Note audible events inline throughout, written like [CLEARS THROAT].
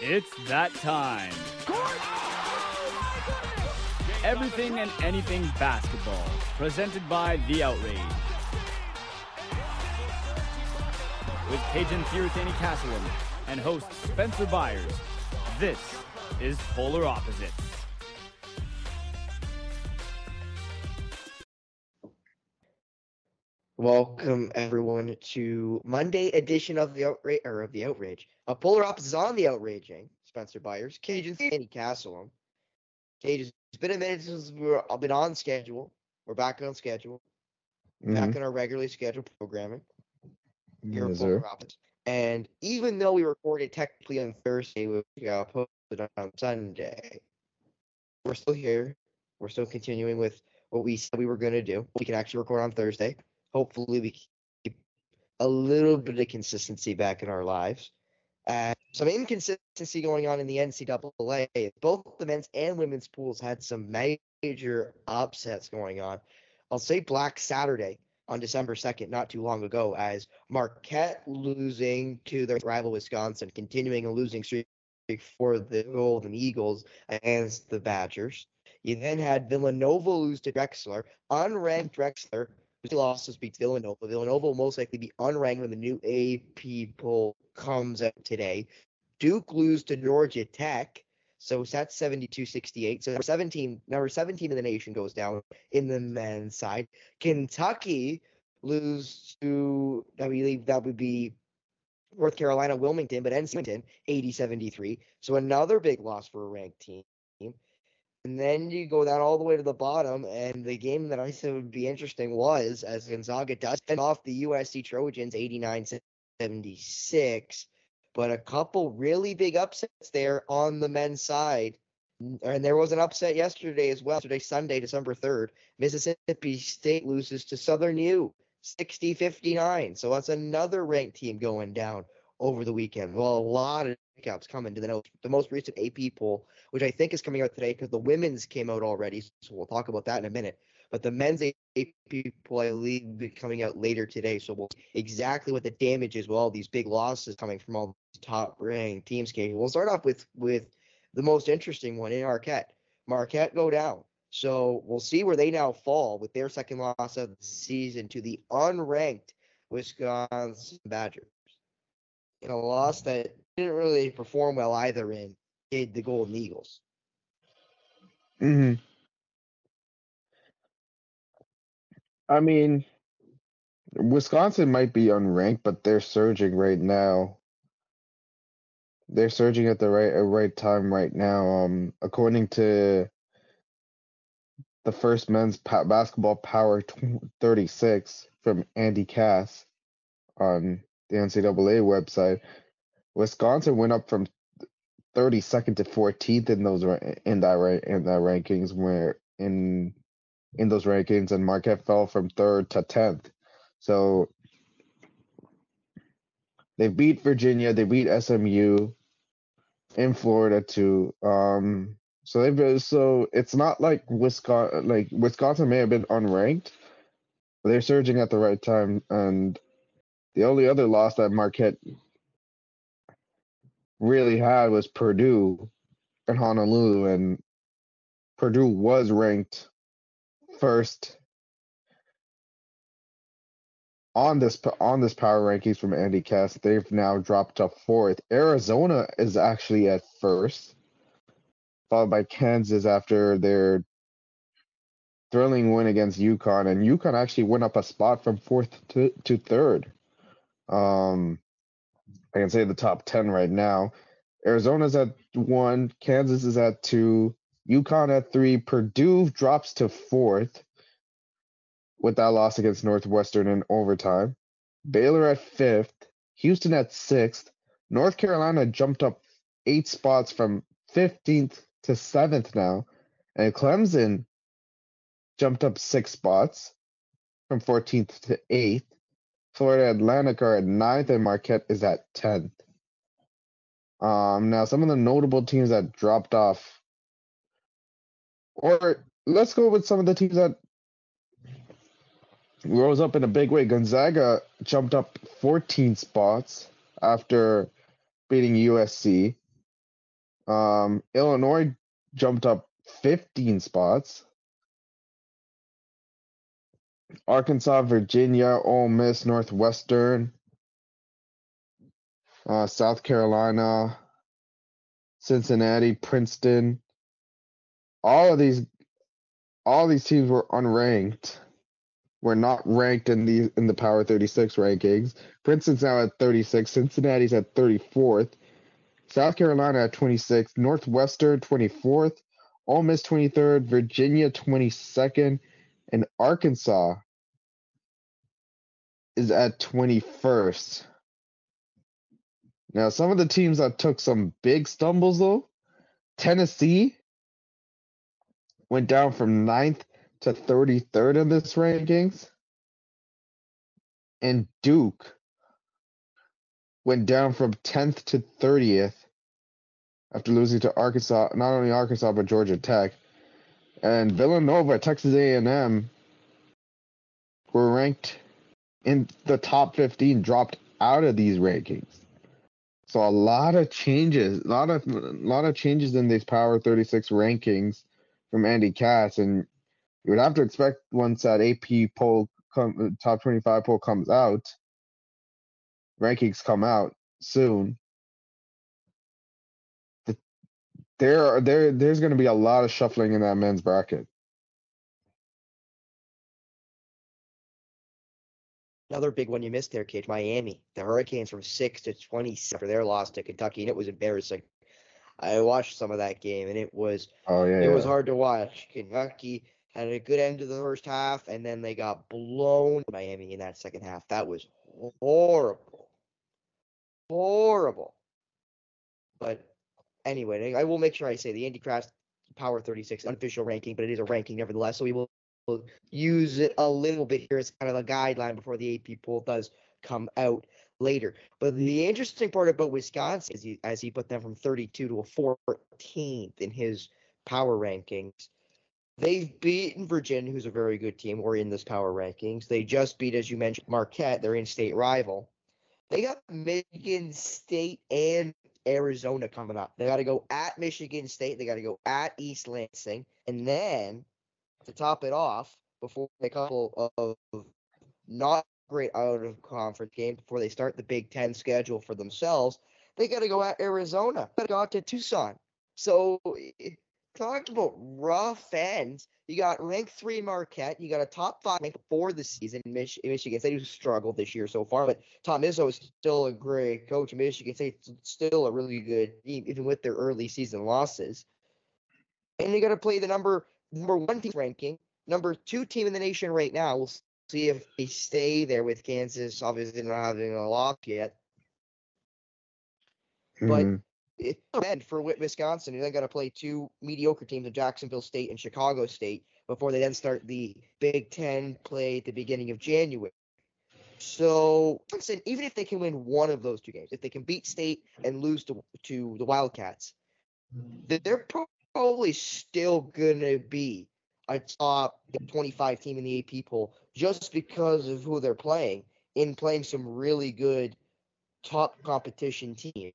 It's that time. Everything and anything basketball, presented by The Outrage. With Kajan Thiruthanikasalam and host Spencer Byers, this is Polar Opposites. Welcome everyone to Monday edition of the outrage or of the outrage. A polar opposites on the outraging. Spencer Byers, Kajan Andy Castle. Cage, it's been a minute since we've uh, been on schedule. We're back on schedule. Back mm-hmm. in our regularly scheduled programming. Here Yes, Polar sir. Opposites. And even though we recorded technically on Thursday, we got posted on Sunday. We're still here. We're still continuing with what we said we were going to do. We can actually record on Thursday. Hopefully, we keep a little bit of consistency back in our lives. Uh, some inconsistency going on in the NCAA. Both the men's and women's pools had some major upsets going on. I'll say Black Saturday on December 2nd, not too long ago, as Marquette losing to their rival Wisconsin, continuing a losing streak for the Golden Eagles against the Badgers. You then had Villanova lose to Drexel, unranked Drexel, whose losses beats Villanova. Villanova will most likely be unranked when the new AP poll comes out today. Duke lose to Georgia Tech. So that's 72-68. So number 17, number 17 in the nation goes down in the men's side. Kentucky lose to I believe that would be North Carolina, Wilmington, but NC 80-73. So another big loss for a ranked team. And then you go down all the way to the bottom, and the game that I said would be interesting was as Gonzaga does fend off the USC Trojans 89-76, but a couple really big upsets there on the men's side. And there was an upset yesterday as well. Yesterday, Sunday, December 3rd. Mississippi State loses to Southern U 60 59. So that's another ranked team going down over the weekend. Well, a lot of pickups coming to the, the most recent AP poll, which I think is coming out today because the women's came out already. So we'll talk about that in a minute. But the men's AP poll, I believe, will be coming out later today. So we'll exactly what the damage is with all these big losses coming from all these top ranked teams. Came. We'll start off with with the most interesting one in Marquette. Marquette go down. So we'll see where they now fall with their second loss of the season to the unranked Wisconsin Badgers. In a loss that didn't really perform well either in did the Golden Eagles. hmm I mean, Wisconsin might be unranked, but they're surging right now. They're surging at the right at right time right now. Um, according to the first men's pa- basketball power tw 36 from Andy Katz on the NCAA website, Wisconsin went up from 32nd to 14th in those in that in that rankings where in in those rankings and Marquette fell from 3rd to 10th. So they beat Virginia, they beat SMU in Florida too. Um so they've so it's not like Wisconsin like Wisconsin may have been unranked, but they're surging at the right time and the only other loss that Marquette really had was Purdue and Honolulu, and Purdue was ranked first on this on this power rankings from Andy Katz. They've now dropped to fourth. Arizona is actually at first, followed by Kansas after their thrilling win against UConn, and UConn actually went up a spot from fourth to, to third. Um, I can say the top 10 right now. Arizona's at one, Kansas is at two, UConn at three, Purdue drops to fourth with that loss against Northwestern in overtime. Baylor at fifth, Houston at sixth, North Carolina jumped up eight spots from 15th to seventh now, and Clemson jumped up six spots from 14th to eighth. Florida Atlantic are at ninth, and Marquette is at 10th. Um, now some of the notable teams that dropped off, or let's go with some of the teams that rose up in a big way. Gonzaga jumped up 14 spots after beating USC. Um, Illinois jumped up 15 spots. Arkansas, Virginia, Ole Miss, Northwestern, uh, South Carolina, Cincinnati, Princeton. All of these, all these teams were unranked. Were not ranked in the in the Power 36 rankings. Princeton's now at 36. Cincinnati's at 34th. South Carolina at 26th. Northwestern 24th. Ole Miss 23rd. Virginia 22nd. And Arkansas is at 21st. Now, some of the teams that took some big stumbles, though, Tennessee went down from 9th to 33rd in this rankings. And Duke went down from 10th to 30th after losing to Arkansas, not only Arkansas, but Georgia Tech. And Villanova, Texas A&M were ranked in the top 15, dropped out of these rankings. So a lot of changes, a lot of a lot of changes in these Power 36 rankings from Andy Katz, and you would have to expect once that AP poll come, top 25 poll comes out, rankings come out soon. There, are, there, there's going to be a lot of shuffling in that men's bracket. Another big one you missed there, Cage. Miami. The Hurricanes from six to twenty after their loss to Kentucky, and it was embarrassing. I watched some of that game, and it was Oh yeah, it yeah. was hard to watch. Kentucky had a good end to the first half, and then they got blown Miami in that second half. That was horrible, horrible. But anyway, I will make sure I say the Andy Katz Power 36 unofficial ranking, but it is a ranking nevertheless. So we will use it a little bit here as kind of a guideline before the AP poll does come out later. But the interesting part about Wisconsin is he, as he put them from 32 to a 14th in his power rankings. They've beaten Virginia, who's a very good team. We're in this power rankings. They just beat, as you mentioned, Marquette, their in-state rival. They got Michigan State and Arizona coming up. They got to go at Michigan State. They got to go at East Lansing, and then to top it off, before a couple of not great out of conference games before they start the Big Ten schedule for themselves, they got to go at Arizona. They got to Tucson. So eh, talk about rough ends. You got ranked three Marquette. You got a top five before the season Mich- Michigan State, who's struggled this year so far. But Tom Izzo is still a great coach. Michigan State's still a really good team, even with their early season losses. And you got to play the number number one team ranking, number two team in the nation right now. We'll see if they stay there with Kansas. Obviously, not having a lock yet. but- Mhm. It's a oh. end for Wi- Wisconsin. You then got to play two mediocre teams in Jacksonville State and Chicago State before they then start the Big Ten play at the beginning of January. So, Wisconsin, even if they can win one of those two games, if they can beat State and lose to to the Wildcats, they're probably still gonna be a top 25 team in the AP poll just because of who they're playing in playing some really good top competition teams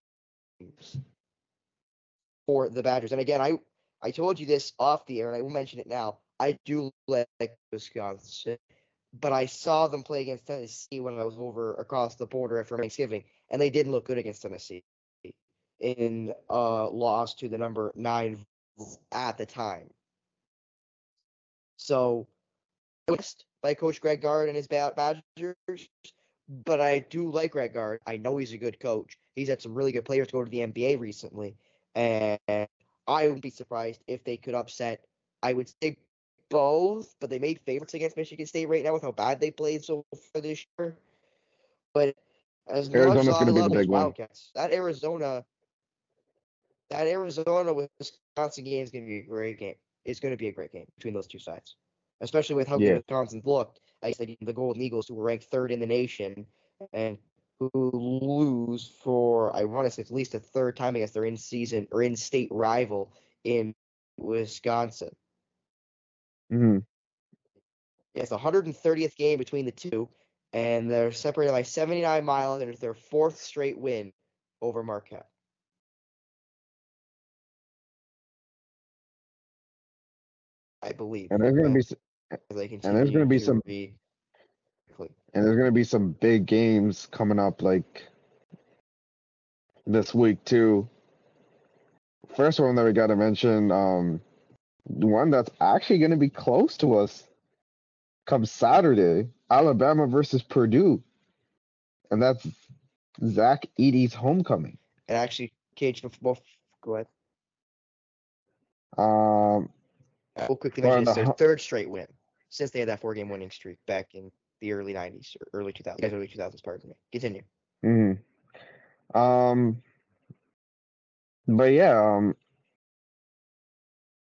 for the Badgers. And again, I I told you this off the air, and I will mention it now. I do like Wisconsin, but I saw them play against Tennessee when I was over across the border after Thanksgiving, and they didn't look good against Tennessee in uh loss to the number nine at the time. So, impressed by Coach Greg Gard and his Ba- Badgers, but I do like Greg Gard. I know he's a good coach. He's had some really good players go to the NBA recently, and I wouldn't be surprised if they could upset. I would say both, but they made favorites against Michigan State right now with how bad they played so far this year. But as Arizona's gonna be the big one. Wildcats, that Arizona, that Arizona Wisconsin game is going to be a great game. It's going to be a great game between those two sides, especially with how Yeah. good Wisconsin's looked. I said the Golden Eagles, who were ranked third in the nation, and lose for I want to say at least a third time against their in-season or in-state rival in Wisconsin. Hmm. Yes, the 130th game between the two, and they're separated by 79 miles, and it's their fourth straight win over Marquette. I believe. And there's going to be. And there's going to be some. Be quickly. and there's gonna be some big games coming up like this week too. First one that we gotta mention, um, one that's actually gonna be close to us come Saturday, Alabama versus Purdue, and that's Zach Edey's homecoming. And actually, Cage, before, go ahead. Um, We'll quickly mention it's their third straight win since they had that four game winning streak back in the early 90s or early 2000s. Guys, early 2000s, pardon me. Continue. mhm. um, but yeah, um,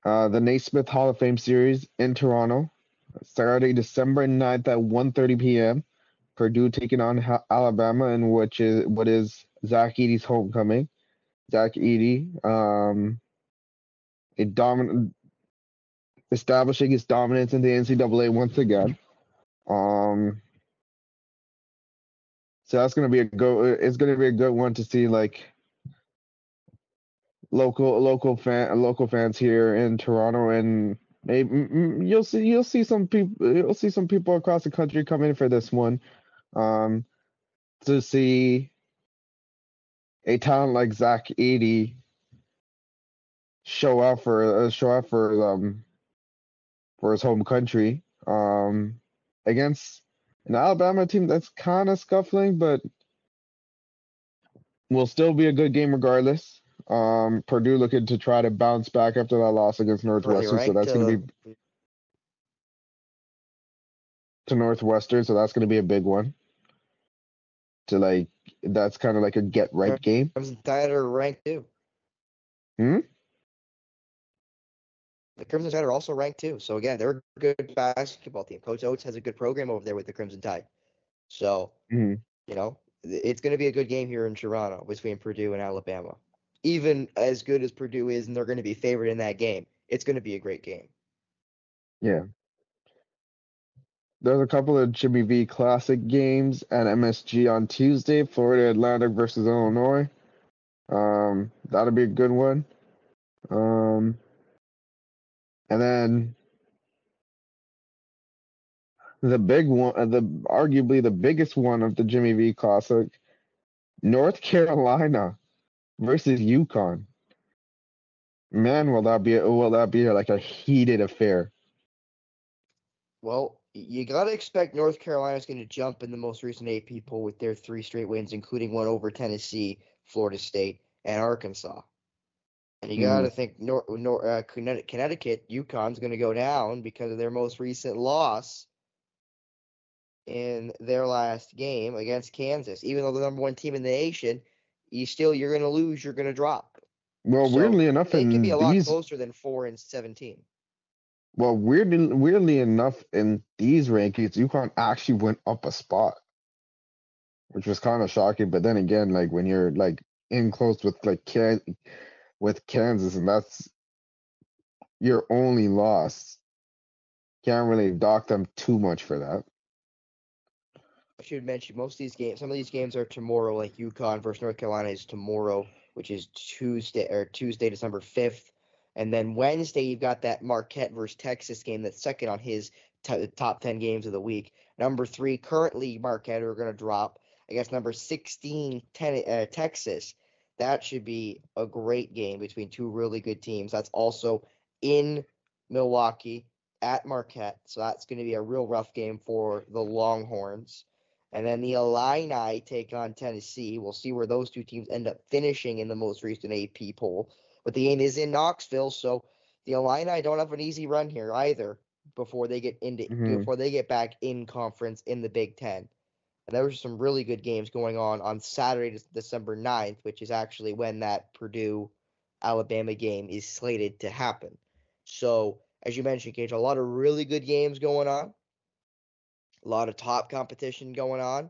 uh, the Naismith Hall of Fame series in Toronto, Saturday, December 9th at 1:30 p.m. Purdue taking on Ha- Alabama, in which is what is Zach Edey's homecoming. Zach Edey, um, a dominant, establishing his dominance in the NCAA once again. Um, so that's gonna be a go. It's gonna be a good one to see, like local local fan local fans here in Toronto, and maybe you'll see you'll see some people you'll see some people across the country come in for this one, um, to see a talent like Zach Edey show out for uh, show out for um for his home country um against an Alabama team that's kind of scuffling, but will still be a good game regardless. Um, Purdue looking to try to bounce back after that loss against Northwestern, so that's going to be uh, to Northwestern, so that's going to be a big one. To like, that's kind of like a get right game. Crimson Tide are ranked too. Hmm? The Crimson Tide are also ranked too. So again, they're a good basketball team. Coach Oats has a good program over there with the Crimson Tide. So Mhm. you know, it's going to be a good game here in Toronto between Purdue and Alabama. Even as good as Purdue is, and they're going to be favored in that game, it's going to be a great game. Yeah. There's a couple of Jimmy V Classic games at MSG on Tuesday. Florida Atlantic versus Illinois. Um, that'll be a good one. Um, and then the big one, uh, the arguably the biggest one of the Jimmy V Classic, North Carolina versus UConn. Man, will that be will that be like a heated affair? Well, you got to expect North Carolina's going to jump in the most recent AP poll with their three straight wins, including one over Tennessee, Florida State, and Arkansas. And you got to think Nor- Nor- uh, Connecticut, UConn's going to go down because of their most recent loss in their last game against Kansas. Even though the number one team in the nation, you still you're going to lose. You're going to drop. Well, So, weirdly enough, It can be a lot these closer than four and seventeen. well, weirdly weirdly enough, in these rankings, UConn actually went up a spot, which was kind of shocking. But then again, like when you're like in close with like Can with Kansas, and that's your only loss, can't really dock them too much for that. I should mention most of these games. Some of these games are tomorrow, like UConn versus North Carolina is tomorrow, which is Tuesday or Tuesday, December fifth, and then Wednesday you've got that Marquette versus Texas game that's second on his t- top ten games of the week. Number three, currently Marquette are going to drop I guess number 16, ten, uh, Texas. That should be a great game between two really good teams. That's also in Milwaukee at Marquette, so that's going to be a real rough game for the Longhorns. And then the Illini take on Tennessee. We'll see where those two teams end up finishing in the most recent AP poll. But the game is in Knoxville, so the Illini don't have an easy run here either before they get into Mhm. before they get back in conference in the Big Ten. And there were some really good games going on on Saturday, December 9th, which is actually when that Purdue Alabama game is slated to happen. So, as you mentioned, Cage, a lot of really good games going on a lot of top competition going on,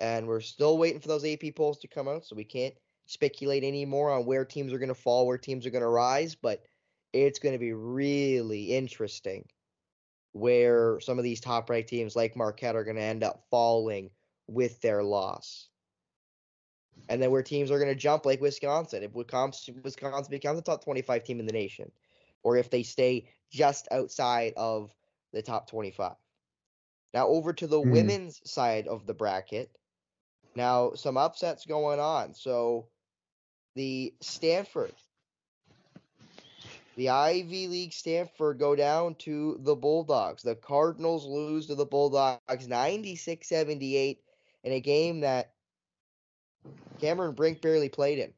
and we're still waiting for those AP polls to come out, so we can't speculate anymore on where teams are going to fall, where teams are going to rise, but it's going to be really interesting where some of these top ranked teams like Marquette are going to end up falling with their loss. And then where teams are going to jump like Wisconsin. If Wisconsin, becomes the top 25 team in the nation, or if they stay just outside of the top 25. Now over to the Hmm. women's side of the bracket. Now some upsets going on. So the Stanford, the Ivy League Stanford go down to the Bulldogs. The Cardinals lose to the Bulldogs 96-78 in a game that Cameron Brink barely played in.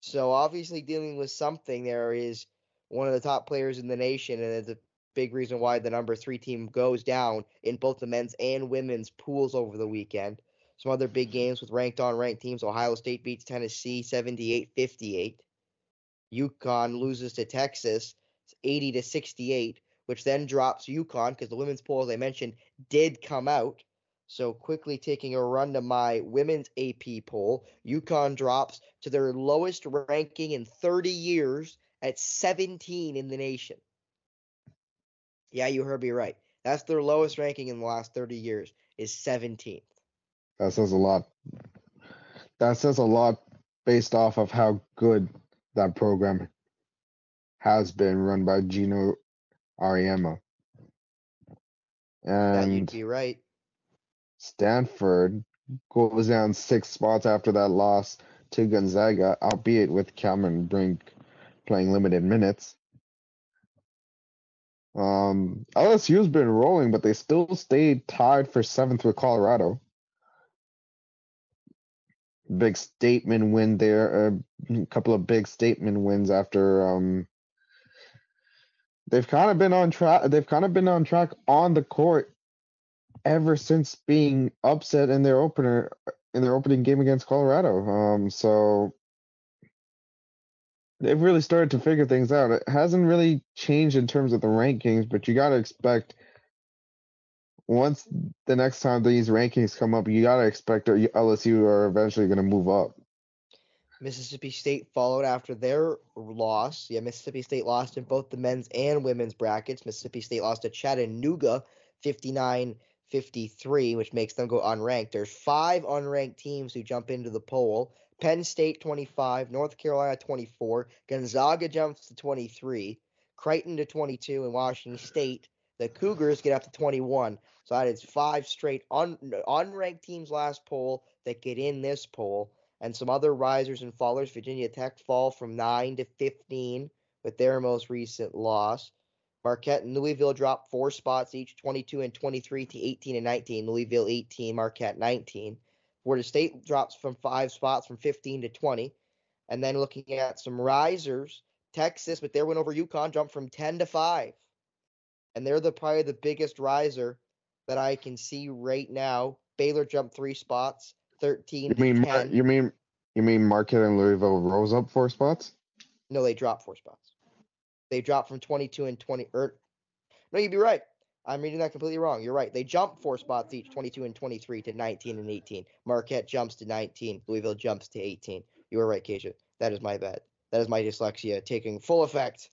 So obviously dealing with something there is one of the top players in the nation, and it's a big reason why the number three team goes down in both the men's and women's pools over the weekend. Some other big games with ranked on ranked teams. Ohio State beats Tennessee 78 58. UConn loses to Texas 80 to 68, which then drops UConn because the women's poll, as I mentioned, did come out. So quickly taking a run to my women's AP poll, UConn drops to their lowest ranking in 30 years at 17 in the nation. Yeah, you heard me right. That's their lowest ranking in the last 30 years is 17th. That says a lot. That says a lot based off of how good that program has been run by Geno Auriemma. Yeah, you'd be right. Stanford goes down six spots after that loss to Gonzaga, albeit with Cameron Brink playing limited minutes. Um, LSU's been rolling, but they still stayed tied for seventh with Colorado. Big statement win there. A couple of big statement wins after um they've kind of been on track they've kind of been on track on the court ever since being upset in their opener in their opening game against Colorado. Um so they've really started to figure things out. It hasn't really changed in terms of the rankings, but you got to expect once the next time these rankings come up, you got to expect LSU are eventually going to move up. Mississippi State followed after their loss. Yeah, Mississippi State lost in both the men's and women's brackets. Mississippi State lost to Chattanooga 59 53, which makes them go unranked. There's five unranked teams who jump into the poll. Penn State 25, North Carolina 24, Gonzaga jumps to 23, Creighton to 22, and Washington State. The Cougars get up to 21. So that is five straight un- unranked teams last poll that get in this poll and some other risers and fallers. Virginia Tech fall from 9 to 15 with their most recent loss. Marquette and Louisville drop four spots each, 22 and 23 to 18 and 19. Louisville 18, Marquette 19. Florida State drops from five spots from 15 to 20. And then looking at some risers, Texas, with their win over UConn, jumped from 10 to 5. And they're the probably the biggest riser that I can see right now. Baylor jumped three spots, 13 You to mean 10. Mar- you mean you mean Marquette and Louisville rose up four spots? No, they dropped four spots. They dropped from 22 and 20. Er, no, you'd be right. I'm reading that completely wrong. You're right. They jumped four spots each, 22 and 23 to 19 and 18. Marquette jumps to 19. Louisville jumps to 18. You were right, Keisha. That is my bad. That is my dyslexia taking full effect,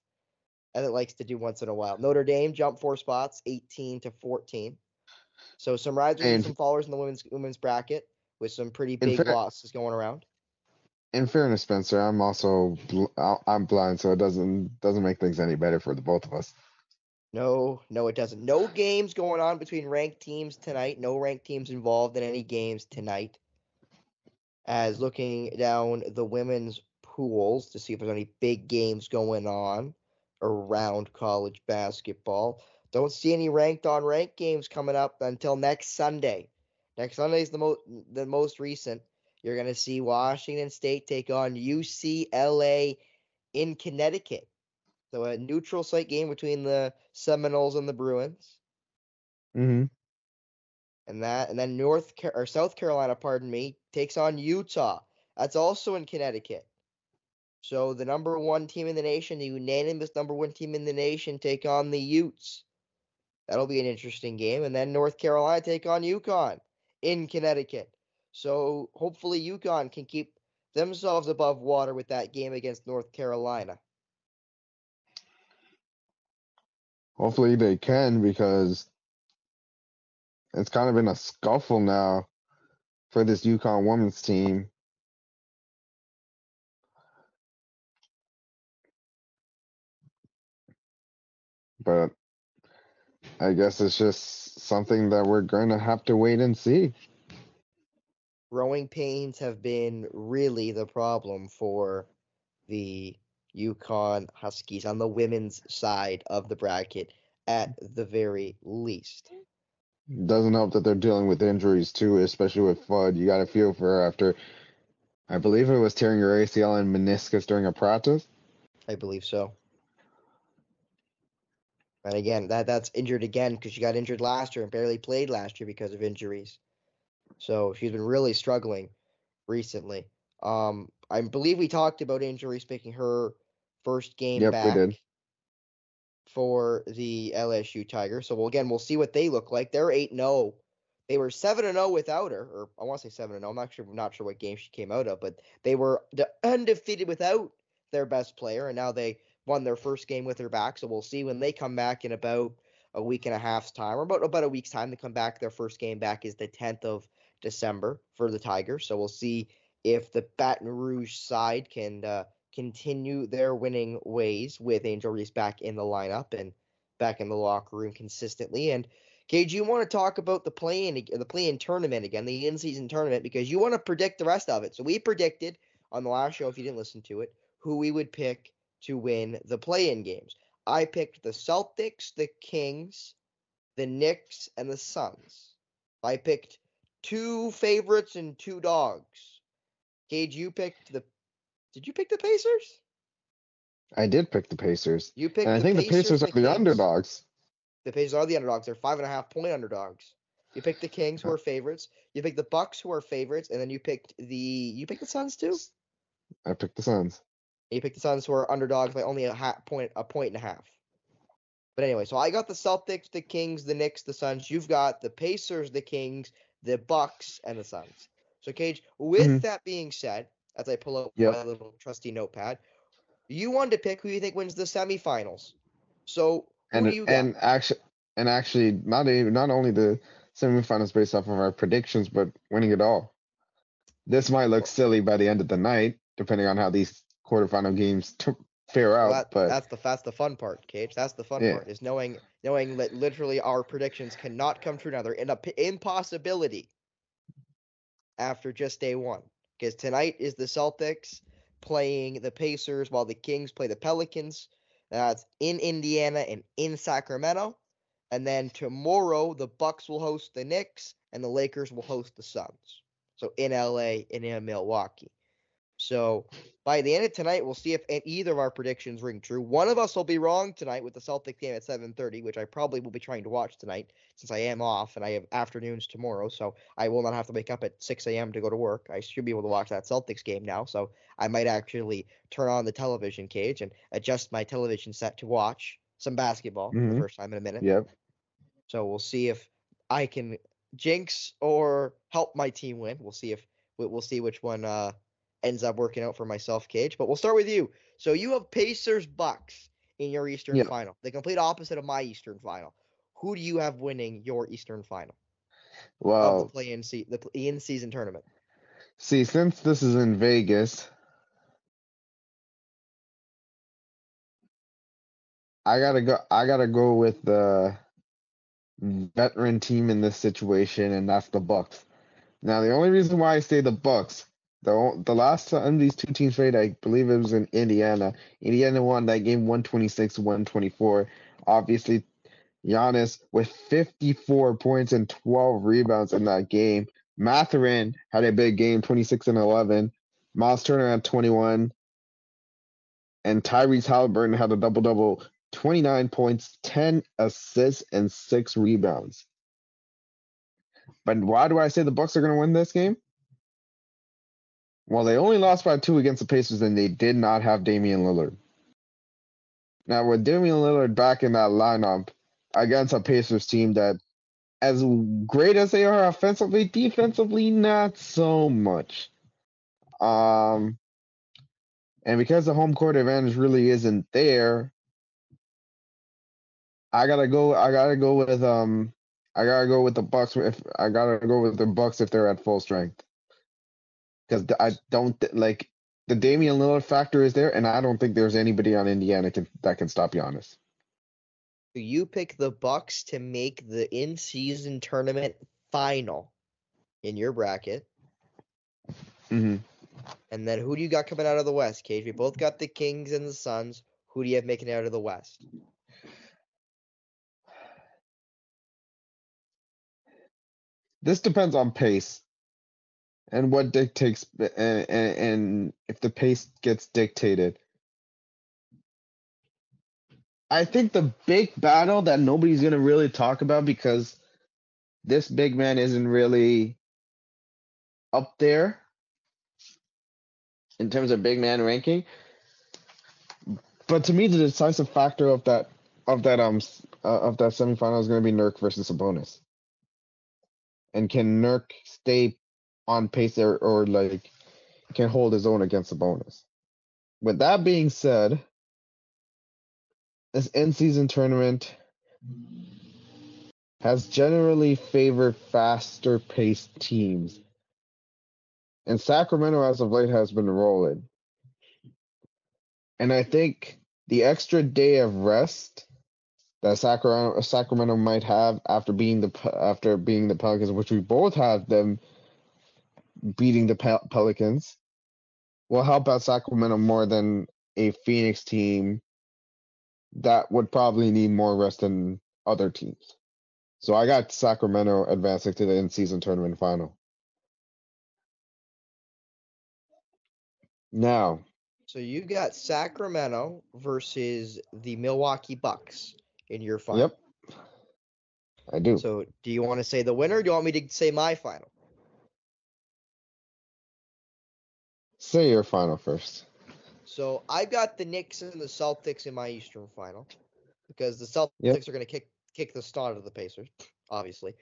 as it likes to do once in a while. Notre Dame jumped four spots, 18 to 14. So some risers and And- some followers in the women's women's bracket with some pretty big fair- losses going around. In fairness, Spencer, I'm also bl- I'm blind, so it doesn't doesn't make things any better for the both of us. No, no, it doesn't. No games going on between ranked teams tonight. No ranked teams involved in any games tonight. As looking down the women's pools to see if there's any big games going on around college basketball. Don't see any ranked on ranked games coming up until next Sunday. Next Sunday is the most the most recent. You're gonna see Washington State take on UCLA in Connecticut. So a neutral site game between the Seminoles and the Bruins, Mm-hmm. and that, and then North or South Carolina, pardon me, takes on Utah. That's also in Connecticut. So the number one team in the nation, the unanimous number one team in the nation, take on the Utes. That'll be an interesting game, and then North Carolina take on UConn in Connecticut. So hopefully UConn can keep themselves above water with that game against North Carolina. Hopefully they can because it's kind of been a scuffle now for this UConn women's team. but I guess it's just something that we're going to have to wait and see. Growing pains have been really the problem for the UConn Huskies on the women's side of the bracket, at mm. the very least. Doesn't help that they're dealing with injuries too, especially with Fudd. You got to feel for her after, I believe it was tearing her ACL and meniscus during a practice. I believe so. And again, that that's injured again because she got injured last year and barely played last year because of injuries. So she's been really struggling recently. Um, I believe we talked about injuries picking her first game Yep, we back did. for the LSU Tigers. So we'll, again, we'll see what they look like. They're eight zero. They were seven and zero without her, or I want to say seven and zero. I'm not sure, not sure what game she came out of, but they were undefeated without their best player, and now they won their first game with her back. So we'll see when they come back in about a week and a half's time, or about about a week's time to come back. Their first game back is the 10th of December for the Tigers. So we'll see if the Baton Rouge side can uh, continue their winning ways with Angel Reese back in the lineup and back in the locker room consistently. And Gage, you want to talk about the play-in the play-in tournament again, the in-season tournament, because you want to predict the rest of it. So we predicted on the last show, if you didn't listen to it, who we would pick to win the play-in games. I picked the Celtics, the Kings, the Knicks, and the Suns. I picked two favorites and two dogs. Gage, you picked the. Did you pick the Pacers? I did pick the Pacers, You picked. and I think the Pacers are the Kings. underdogs. The Pacers are the underdogs. They're five and a half point underdogs. You picked the Kings, who [LAUGHS] are favorites. You picked the Bucks, who are favorites, and then you picked the. You picked the Suns too. I picked the Suns. You picked the Suns, who are underdogs by only a half point, a point and a half. But anyway, so I got the Celtics, the Kings, the Knicks, the Suns. You've got the Pacers, the Kings, the Bucks, and the Suns. So, Cage, with Mhm. that being said, as I pull out Yep. my little trusty notepad, you wanted to pick who you think wins the semifinals. So, who and do you got? and actually and actually not even not only the semifinals based off of our predictions, but winning it all. This might look silly by the end of the night, depending on how these quarterfinal games t- fare out. Well, that, but that's the that's the fun part, Cage. That's the fun Yeah. part is knowing knowing that literally our predictions cannot come true now. They're in a p- impossibility after just day one. Because tonight is the Celtics playing the Pacers while the Kings play the Pelicans. That's in Indiana and in Sacramento. And then tomorrow the Bucks will host the Knicks and the Lakers will host the Suns. So in LA and in Milwaukee. So by the end of tonight, we'll see if either of our predictions ring true. One of us will be wrong tonight with the Celtics game at 7:30, which I probably will be trying to watch tonight since I am off and I have afternoons tomorrow, so I will not have to wake up at 6 a.m. to go to work. I should be able to watch that Celtics game now, so I might actually turn on the television cage and adjust my television set to watch some basketball for the Mhm. first time in a minute. yep. So we'll see if I can jinx or help my team win. We'll see if we- we'll see which one uh, ends up working out for myself, Cage. But we'll start with you. So you have Pacers Bucks in your Eastern Yeah. final, the complete opposite of my Eastern final. Who do you have winning your Eastern final Well, the play-in se- the in season tournament? see, since this is in Vegas, I gotta go. I gotta go with the veteran team in this situation, and that's the Bucks. Now, the only reason why I say the Bucks, the the last time these two teams played, I believe it was in Indiana. Indiana won that game 126 124. Obviously, Giannis with 54 points and 12 rebounds in that game. Mathurin had a big game, 26 and 11. Miles Turner had 21. And Tyrese Halliburton had a double double, 29 points, 10 assists, and 6 rebounds. But why do I say the Bucks are going to win this game? Well, they only lost by two against the Pacers, and they did not have Damian Lillard. Now, with Damian Lillard back in that lineup against a Pacers team that, as great as they are offensively, defensively, not so much. Um, and because the home court advantage really isn't there, I gotta go. I gotta go with um. I gotta go with the Bucks. If I gotta go with the Bucks if they're at full strength, because I don't th- like the Damian Lillard factor is there, and I don't think there's anybody on Indiana can, that can stop Giannis. So you pick the Bucks to make the in-season tournament final in your bracket. hmm And then who do you got coming out of the West, Cage? We both got the Kings and the Suns. Who do you have making it out of the West? This depends on pace and what dictates and, and, if the pace gets dictated. I think the big battle that nobody's gonna really talk about because this big man isn't really up there in terms of big man ranking. But to me, the decisive factor of that of that um uh, of that semifinal is going to be Nurk versus Sabonis. And can Nurk stay on pace or, or like can hold his own against Sabonis. With that being said, this in-season tournament has generally favored faster paced teams. And Sacramento as of late has been rolling. And I think the extra day of rest that Sacramento Sacramento might have after being the after being the Pelicans, which we both have them beating the Pel- Pelicans, will help out Sacramento more than a Phoenix team that would probably need more rest than other teams. So I got Sacramento advancing to the in-season tournament final. Now, So you got Sacramento versus the Milwaukee Bucks in your final. yep, I do. So do you want to say the winner? Or do you want me to say my final? Say your final first. So I've got the Knicks and the Celtics in my Eastern final because the Celtics Yep. are going to kick kick the snot out of the Pacers, obviously,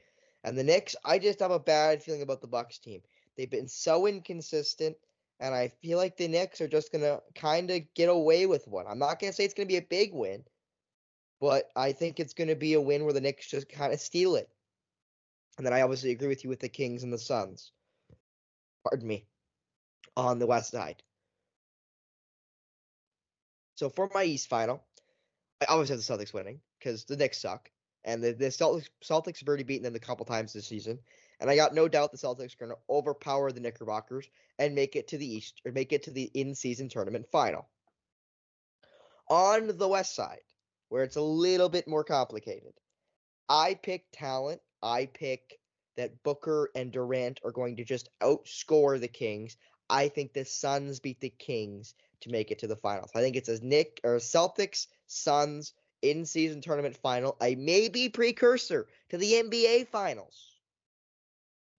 and the Knicks. I just have a bad feeling about the Bucks team. They've been so inconsistent, and I feel like the Knicks are just going to kind of get away with one. I'm not going to say it's going to be a big win, but I think it's going to be a win where the Knicks just kind of steal it. And then I obviously agree with you with the Kings and the Suns. Pardon me. On the West side. So for my East final, I always have the Celtics winning because the Knicks suck, and the, the Celtics Celtics have already beaten them a couple times this season, and I got no doubt the Celtics are going to overpower the Knickerbockers and make it to the East or make it to the in-season tournament final. On the West side, where it's a little bit more complicated, I pick talent. I pick that Booker and Durant are going to just outscore the Kings. I think the Suns beat the Kings to make it to the finals. I think it's a Nick or Celtics Suns in season tournament final, a maybe precursor to the NBA finals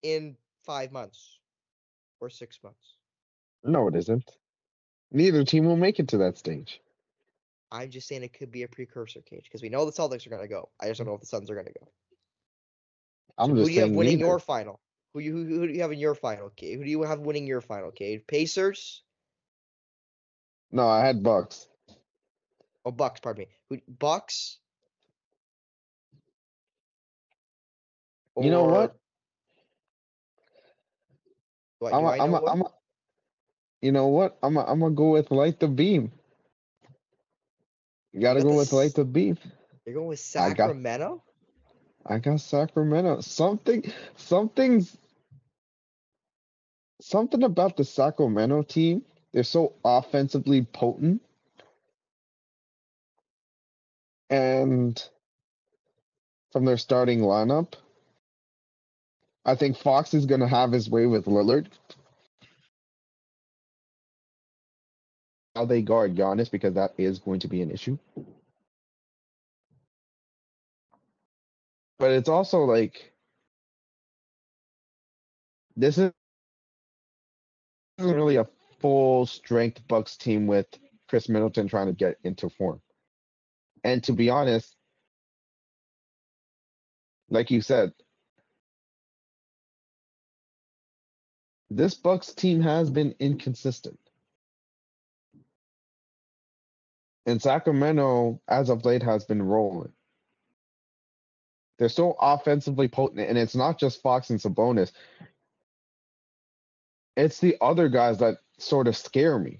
in five months or six months. No, it isn't. Neither team will make it to that stage. I'm just saying it could be a precursor, Cage, because we know the Celtics are going to go. I just don't know if the Suns are going to go. I'm who just do you have winning neither. your final? Who you who, who do you have in your final, Cage? Who do you have winning your final, Cage? Pacers? No, I had Bucks. Oh, Bucks, pardon me. Who Bucks? You know what? I'm a, I I'm know a, what? I'm a, you know what? I'm a, I'm gonna go with light the beam. You gotta got go the with light the beam. You're going with I got- Sacramento? I got Sacramento. Something, something's, something about the Sacramento team. They're so offensively potent, and from their starting lineup, I think Fox is gonna have his way with Lillard. How they guard Giannis because that is going to be an issue. But it's also like this is isn't really a full strength Bucks team with Khris Middleton trying to get into form. And to be honest, like you said, this Bucks team has been inconsistent. And Sacramento, as of late, has been rolling. They're so offensively potent, and it's not just Fox and Sabonis. It's the other guys that sort of scare me.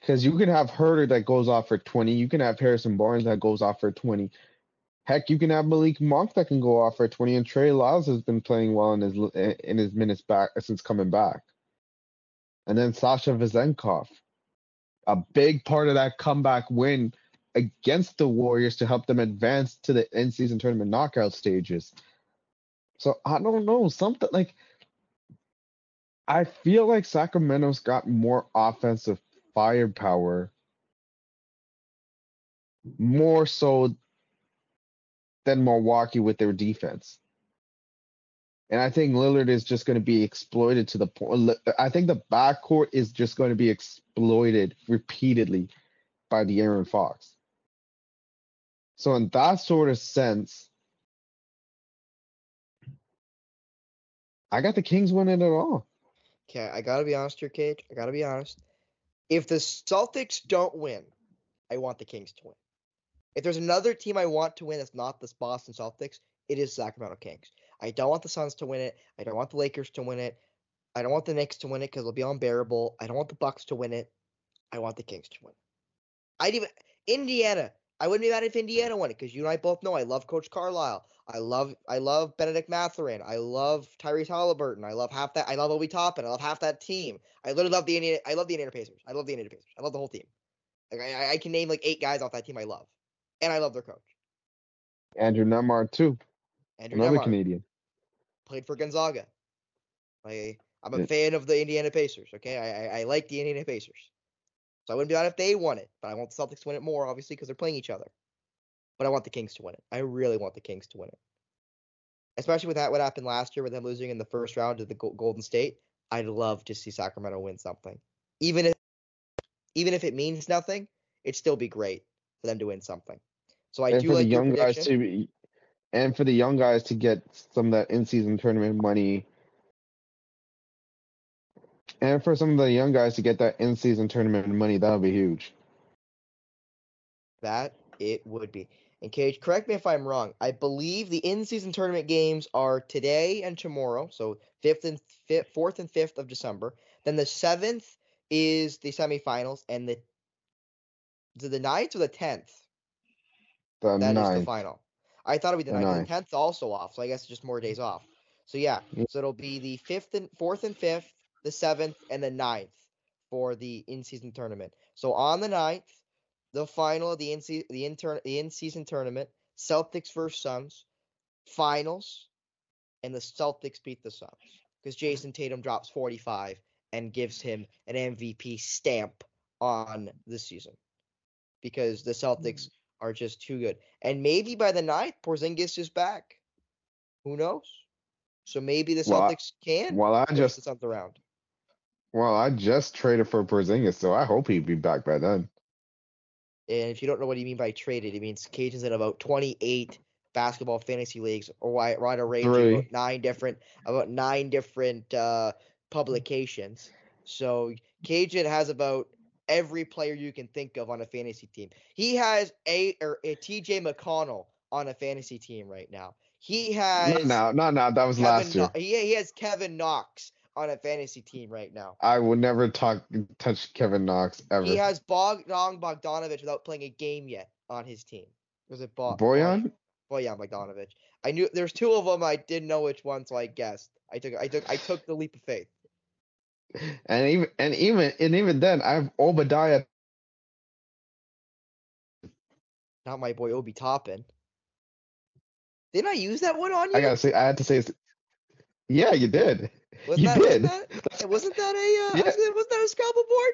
Because you can have Huerter that goes off for 20. You can have Harrison Barnes that goes off for 20. Heck, you can have Malik Monk that can go off for 20. And Trey Lyles has been playing well in his in his minutes back since coming back. And then Sasha Vezenkov, a big part of that comeback win against the Warriors to help them advance to the end season tournament knockout stages. So I don't know, something like I feel like Sacramento's got more offensive firepower, more so than Milwaukee with their defense. And I think Lillard is just going to be exploited to the point. I think the backcourt is just going to be exploited repeatedly by De'Aaron Fox. So, in that sort of sense, I got the Kings winning it all. Okay, I gotta be honest here, Cage. I gotta be honest. If the Celtics don't win, I want the Kings to win. If there's another team I want to win that's not the Boston Celtics, it is Sacramento Kings. I don't want the Suns to win it. I don't want the Lakers to win it. I don't want the Knicks to win it because it'll be unbearable. I don't want the Bucks to win it. I want the Kings to win. I'd even Indiana. I wouldn't be mad if Indiana won it because you and I both know I love Coach Carlisle. I love I love Benedict Mathurin. I love Tyrese Halliburton. I love half that. I love Obi Toppin. I love half that team. I literally love the Indiana. I love the Indiana Pacers. I love the Indiana Pacers. I love the whole team. Like I, I can name like eight guys off that team I love, and I love their coach. Andrew Nembhard too, Andrew another Nembhard Canadian. played for Gonzaga. I I'm a Yeah. fan of the Indiana Pacers. Okay, I, I I like the Indiana Pacers. So I wouldn't be mad if they won it, but I want the Celtics to win it more, obviously, because they're playing each other. But I want the Kings to win it. I really want the Kings to win it, especially with that what happened last year with them losing in the first round to the Golden State. I'd love to see Sacramento win something, even if even if it means nothing. It'd still be great for them to win something. So I and do for like the young guys to be, and for the young guys to get some of that in-season tournament money and for some of the young guys to get that in-season tournament money that would be huge That it would be. And Cage, correct me if I'm wrong. I believe the in-season tournament games are today and tomorrow, so fifth and fifth, fourth and fifth of December. Then the seventh is the semifinals, and the is it the ninth or the tenth? the ninth. That is the ninth. final. I thought it'd be the The ninth. ninth. The tenth also off, so I guess just more days off. So yeah, Yeah. so it'll be the fifth and fourth and fifth, the seventh and the ninth for the in-season tournament. So on the ninth, the final of the in the intern the in-season tournament, Celtics versus Suns, finals, and the Celtics beat the Suns because Jayson Tatum drops 45 and gives him an MVP stamp on the season because the Celtics mm-hmm. are just too good. And maybe by the ninth, Porzingis is back. Who knows? So maybe the Well, Celtics can well i just the Suns around. Well i just traded for Porzingis, so i hope he'd be back by then And if you don't know what you mean by traded, it means Kajan's in about 28 basketball fantasy leagues, or why right a range of nine different about nine different uh, publications. So Kajan has about every player you can think of on a fantasy team. He has a or a TJ McConnell on a fantasy team right now. He has not now not now that was Kevin last year Kno- he, he has Kevin Knox on a fantasy team right now. i would never talk touch kevin knox ever He has Bogdan Bogdanovich without playing a game yet on his team. Was it Bo- boyan Bojan Bogdanovich? I knew there's two of them. I didn't know which one, so I guessed. I took I took I took the leap of faith. and even and even and even then i have obadiah Not my boy Obi Toppin. Didn't I use that one on you? i gotta say i had to say it's- yeah you did wasn't you that, did. Wasn't that, wasn't that a uh, Yeah. was that a Scrabble board?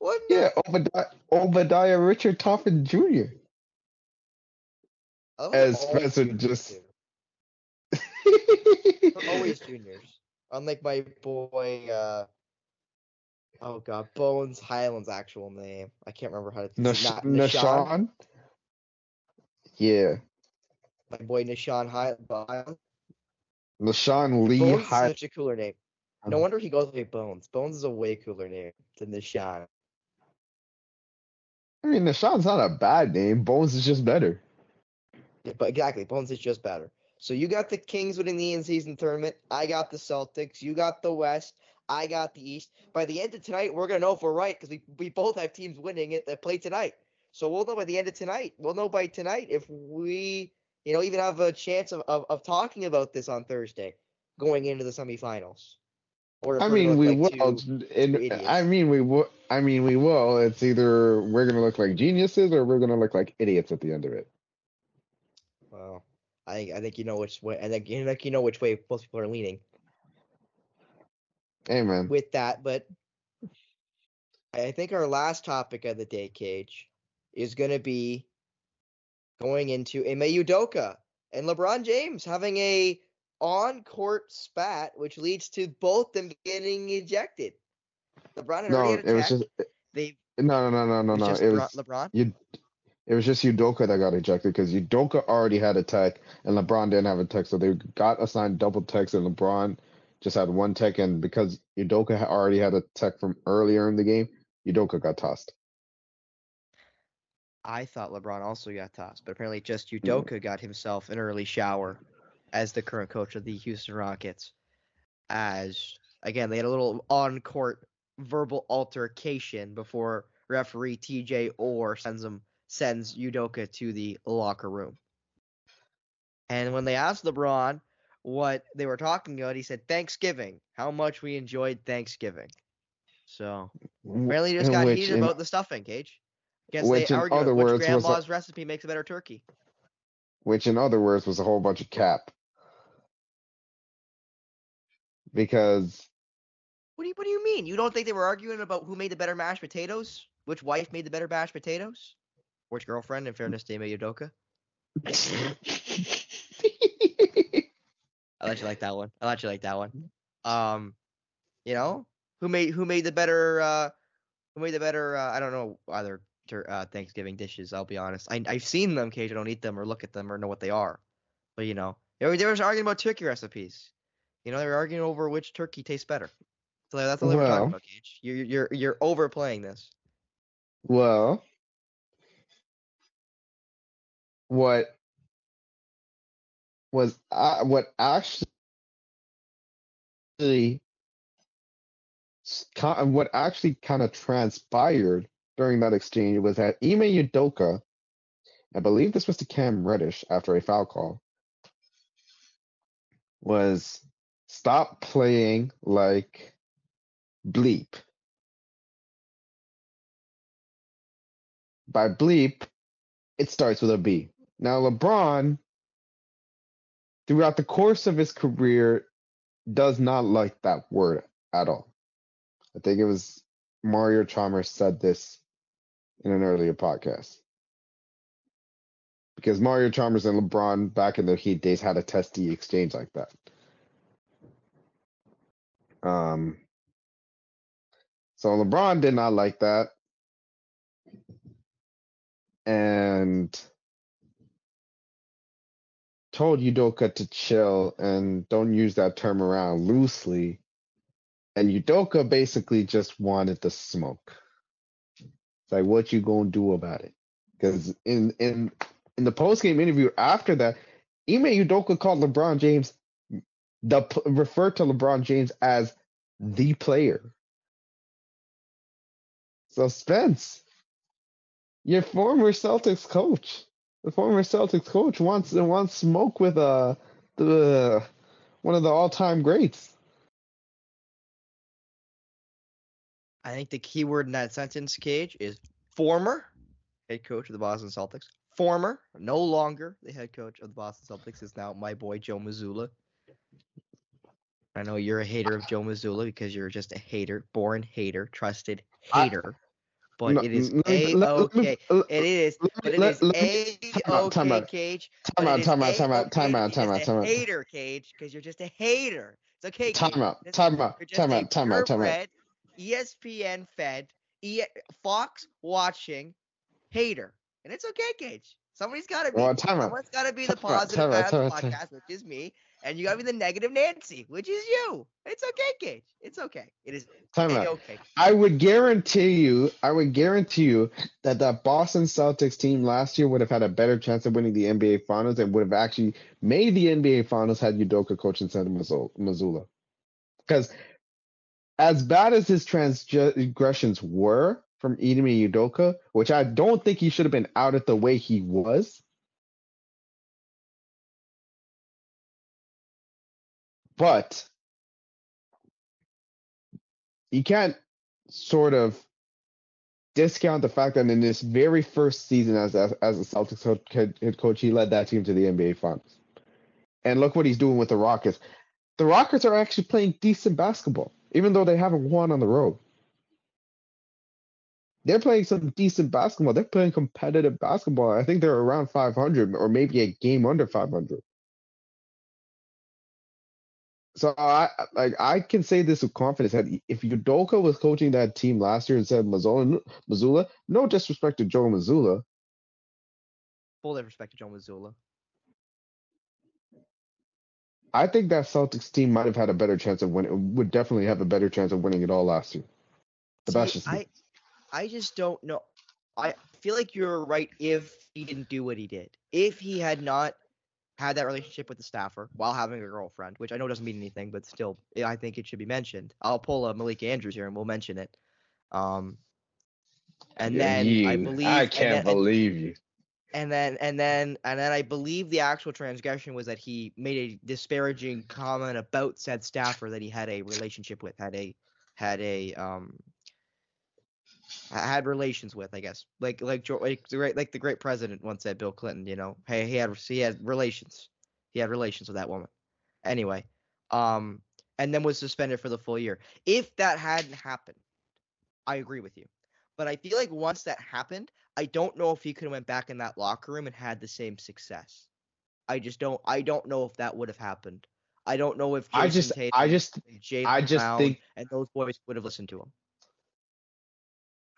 Wasn't yeah obadiah, obadiah richard toppin jr Oh, as Spencer just- always juniors. Unlike my boy, uh, oh god, Bones Hyland's actual name. I can't remember how to. it not Nishan? Yeah. My boy Nah'Shon Hyland. Lashawn Lee Bones High. such a cooler name. No wonder he goes by Bones. Bones is a way cooler name than Nishan. I mean, Nah'Shon's not a bad name. Bones is just better. Yeah, but exactly, Bones is just better. So you got the Kings winning the in-season tournament. I got the Celtics. You got the West. I got the East. By the end of tonight, we're gonna know if we're right because we, we both have teams winning it that play tonight. So we'll know by the end of tonight. We'll know by tonight if we, you know, even have a chance of, of, of talking about this on Thursday going into the semifinals. Or I mean, we like will. and. I mean, we will. I mean, we will. It's either we're gonna look like geniuses or we're gonna look like idiots at the end of it. Well, I think I think you know which way. I think, I think you know which way most people are leaning Amen. with that. But I think our last topic of the day, Cage, is going to be going into Ime Udoka and LeBron James having a on-court spat, which leads to both them getting ejected. LeBron had No, already had it was just They no, no, no, no, no, it was no. It LeBron, was LeBron. you. It was just Udoka that got ejected because Udoka already had a tech and LeBron didn't have a tech, so they got assigned double techs and LeBron just had one tech, and because Udoka already had a tech from earlier in the game, Udoka got tossed. I thought LeBron also got tossed, but apparently just Mm. Udoka got himself an early shower as the current coach of the Houston Rockets. As again, they had a little on-court verbal altercation before referee TJ Orr sends him sends Udoka to the locker room. And when they asked LeBron what they were talking about, he said Thanksgiving, how much we enjoyed Thanksgiving. So apparently he just got which heated about the stuffing, Cage. Guess which they in argue other which words was a- grandma's recipe makes a better turkey. which in other words was a whole bunch of cap. Because What do you What do you mean? You don't think they were arguing about who made the better mashed potatoes? Which wife made the better mashed potatoes? Which girlfriend? In fairness to Ime Udoka, I let you like that one. I let you like that one. Um, you know who made who made the better uh who made the better uh, I don't know either uh, Thanksgiving dishes. I'll be honest. I I've seen them. Cage. I don't eat them or look at them or know what they are. But you know, they were, they were arguing about turkey recipes. You know, they were arguing over which turkey tastes better. So that's all they were talking about, Cage. You're you're you're overplaying this. well, what was uh, what actually what actually kind of transpired during that exchange was that Ime Udoka, I believe this was to Cam Reddish after a foul call, was stop playing like bleep. By bleep, it starts with a B. Now, LeBron, throughout the course of his career, does not like that word at all. I think it was Mario Chalmers said this in an earlier podcast. Because Mario Chalmers and LeBron back in the Heat days had a testy exchange like that. Um, so LeBron did not like that. And told Udoka to chill and don't use that term around loosely. And Udoka basically just wanted the smoke. It's like, what you gonna do about it? Because in in in the post game interview after that, Ime Udoka called LeBron James the referred to LeBron James as the player. So Spence, your former Celtics coach, the former Celtics coach wants wants smoke with uh the one of the all time greats. I think the key word in that sentence, Cage, is former head coach of the Boston Celtics. Former, no longer the head coach of the Boston Celtics, is now my boy Joe Mazzulla. I know you're a hater of Joe Mazzulla because you're just a hater, born hater, trusted I- hater. But No, it is n- let me- a let- let me- okay. It is, but it is a time out, time okay. Cage. Time out, time out, time out, time out, time out, time out. Hater, Cage, because you're just a hater. It's okay. Time out, time out, time out, time out, time out. ESPN fed, e- Fox watching hater. And it's okay, Cage. Somebody's got to be. Well, time. Someone's got to be the Time out, positive time out, time out, time- podcast, which is me. And you got to be the negative Nancy, which is you. It's okay, Cage. It's okay. It is Time out. okay. I would guarantee you, I would guarantee you that that Boston Celtics team last year would have had a better chance of winning the NBA Finals and would have actually made the NBA Finals had Udoka coaching instead of Mazzulla. Because as bad as his transgressions were from Ime Udoka, which I don't think he should have been out at the way he was. But you can't sort of discount the fact that in this very first season as as, as a Celtics head coach, he led that team to the NBA Finals. And look what he's doing with the Rockets. The Rockets are actually playing decent basketball, even though they haven't won on the road. They're playing some decent basketball. They're playing competitive basketball. I think they're around 500 or maybe a game under 500. So I like I can say this with confidence that if Udoka was coaching that team last year instead of Mazzulla, Mazzulla, no disrespect to Joe Mazzulla, Full respect to Joe Mazzulla. I think that Celtics team might have had a better chance of winning. Would definitely have a better chance of winning it all last year. But See, just. I, I just don't know. I feel like you're right if he didn't do what he did. If he had not had that relationship with the staffer while having a girlfriend, which I know doesn't mean anything, but still, I think it should be mentioned. I'll pull a Malika Andrews here and we'll mention it. Um, and then I believe I can't then- and- believe you. And then and then and then I believe the actual transgression was that he made a disparaging comment about said staffer that he had a relationship with, had a had a um had relations with, I guess. Like like like the great like the great president once said, Bill Clinton. You know, hey, he had he had relations, he had relations with that woman. Anyway, um, and then was suspended for the full year. If that hadn't happened, I agree with you. But I feel like once that happened, I don't know if he could have went back in that locker room and had the same success. I just don't. I don't know if that would have happened. I don't know if I just, Tatum I just, and I just Brown think, and those boys would have listened to him.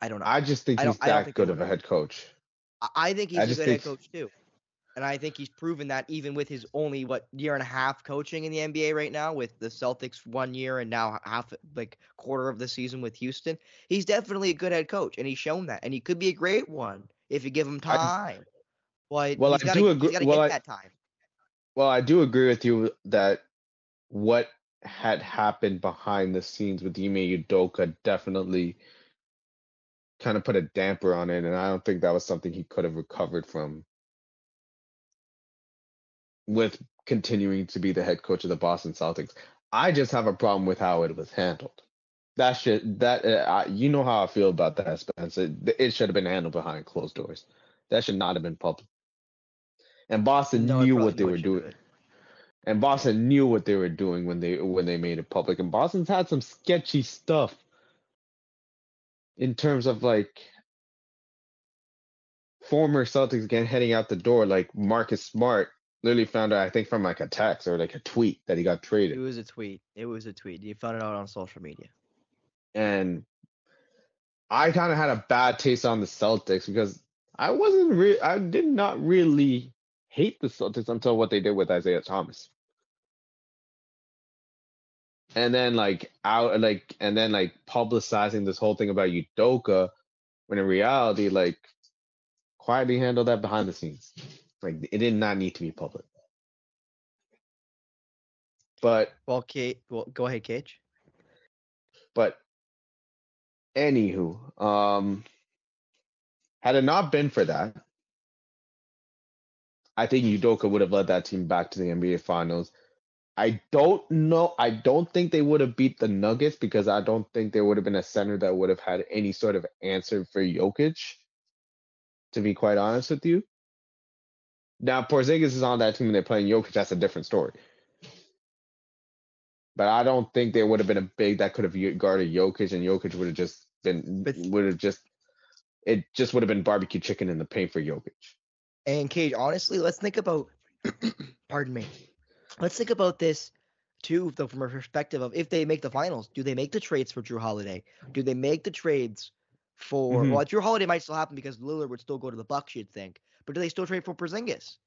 I don't know. I just think he's that think good of a head coach. I- think he's a good head coach too. And I think he's proven that even with his only what year and a half coaching in the NBA right now, with the Celtics one year and now half like quarter of the season with Houston, he's definitely a good head coach, and he's shown that, and he could be a great one if you give him I- time. But Well, he's I gotta, do agree- well, I- that time. Well, I do agree with you that what had happened behind the scenes with Ime Udoka definitely kind of put a damper on it, and I don't think that was something he could have recovered from with continuing to be the head coach of the Boston Celtics. I just have a problem with how it was handled. That shit, that uh, I, you know how I feel about that, Spencer. It, it should have been handled behind closed doors. That should not have been public. And Boston No, knew what they were doing. And Boston knew what they were doing when they when they made it public. And Boston's had some sketchy stuff in terms of like former Celtics again heading out the door. Like Marcus Smart literally found out, I think, from like a text or like a tweet that he got traded. It was a tweet. It was a tweet. You found it out on social media. And I kind of had a bad taste on the Celtics because I wasn't re- I did not really hate the Celtics until what they did with Isaiah Thomas. And then like out like and then like publicizing this whole thing about Udoka when in reality like quietly handle that behind the scenes. Like it did not need to be public. But Well, Kate, well, go ahead, Cage. But anywho, um, had it not been for that, I think Udoka would have led that team back to the NBA Finals. I don't know. I don't think they would have beat the Nuggets because I don't think there would have been a center that would have had any sort of answer for Jokic. To be quite honest with you. Now Porzingis is on that team and they're playing Jokic. That's a different story. But I don't think there would have been a big that could have guarded Jokic, and Jokic would have just been would have just it just would have been barbecue chicken in the paint for Jokic. And Cage, honestly, let's think about [CLEARS THROAT] pardon me. Let's think about this too, though, from a perspective of if they make the finals, do they make the trades for Jrue Holiday? Do they make the trades for Mhm. well Jrue Holiday might still happen because Lillard would still go to the Bucks, you'd think. But do they still trade for Porzingis?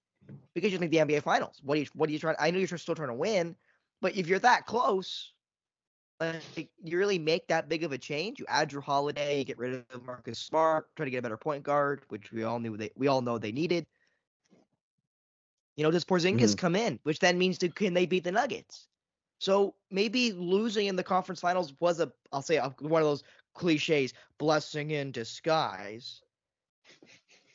Because you think the NBA finals. What are you what are you trying I know you're still trying to win, but if you're that close, like you really make that big of a change. You add your Holiday, you get rid of Marcus Smart, try to get a better point guard, which we all knew they we all know they needed. You know, does Porzingis Mhm. come in, which then means to, can they beat the Nuggets? So maybe losing in the conference finals was a, I'll say, a, one of those cliches, blessing in disguise.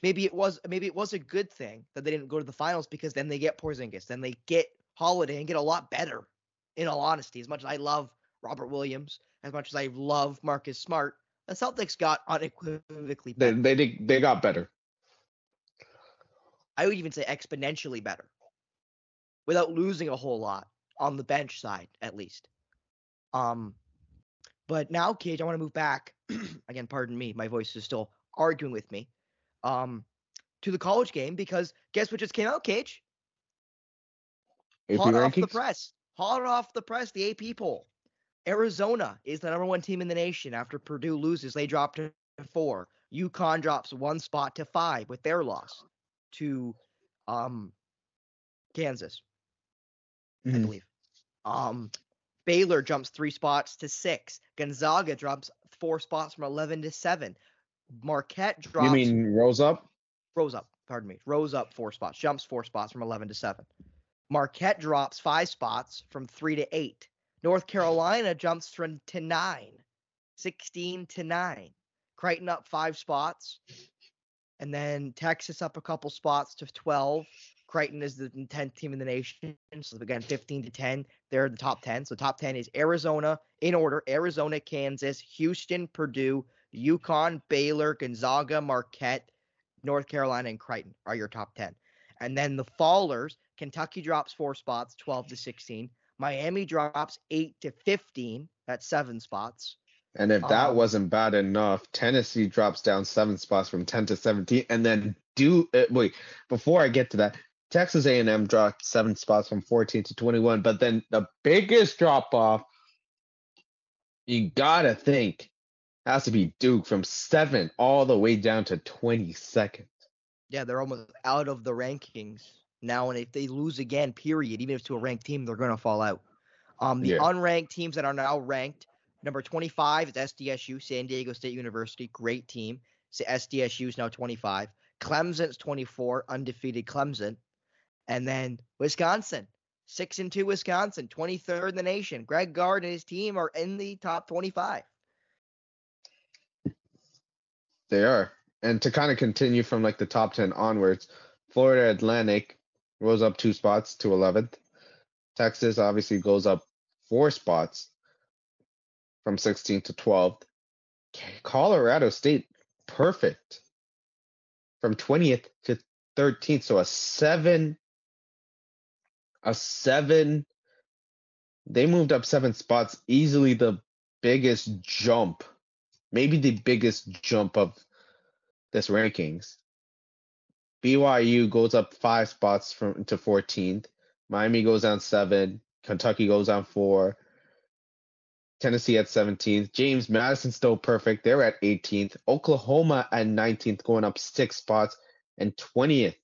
Maybe it was, maybe it was a good thing that they didn't go to the finals because then they get Porzingis, then they get Holiday and get a lot better. In all honesty, as much as I love Robert Williams, as much as I love Marcus Smart, the Celtics got unequivocally They better. they did- they got better. I would even say exponentially better without losing a whole lot on the bench side, at least. Um, but now, Cage, I want to move back. [CLEARS THROAT] Again, pardon me, my voice is still arguing with me. Um, to the college game because guess what just came out, Cage? AP Hot off the press. Hot off the press, the AP poll. Arizona is the number one team in the nation after Purdue loses. They dropped to four. UConn drops one spot to five with their loss to um Kansas, I Mhm. believe. Um Baylor jumps three spots to six. Gonzaga drops four spots from eleven to seven. Marquette drops You mean rose up? rose up, pardon me, rose up four spots, jumps four spots from 11 to 7. Marquette drops five spots from 3 to 8. North Carolina jumps from to 9, 16 to 9. Creighton up five spots. And then Texas up a couple spots to 12. Creighton is the 10th team in the nation. So again, 15 to 10. They're the top 10. So top 10 is Arizona in order Arizona, Kansas, Houston, Purdue, UConn, Baylor, Gonzaga, Marquette, North Carolina, and Creighton are your top 10. And then the fallers, Kentucky drops four spots, 12 to 16. Miami drops 8 to 15. That's seven spots. And if that Um, wasn't bad enough, Tennessee drops down seven spots from 10 to 17. And then do uh, wait, before I get to that, Texas A&M dropped seven spots from 14 to 21. But then the biggest drop off, you gotta think, has to be Duke from seven all the way down to 22nd. Yeah, they're almost out of the rankings now. And if they lose again, period, even if it's to a ranked team, they're going to fall out. Um, the Yeah. unranked teams that are now ranked, number 25 is SDSU, San Diego State University, great team. So SDSU is now 25. Clemson's 24, undefeated Clemson. And then Wisconsin, 6 and 2 Wisconsin, 23rd in the nation. Greg Gard and his team are in the top 25. They are. And to kind of continue from like the top 10 onwards, Florida Atlantic rose up two spots to 11th. Texas obviously goes up four spots from 16th to 12th. Colorado State, perfect from 20th to 13th. So a seven, a seven. They moved up seven spots, easily the biggest jump maybe the biggest jump of this rankings. BYU goes up five spots from to 14th. Miami goes down seven. Kentucky goes down four. Tennessee at 17th. James Madison still perfect. They're at 18th. Oklahoma at 19th, going up six spots. And 20th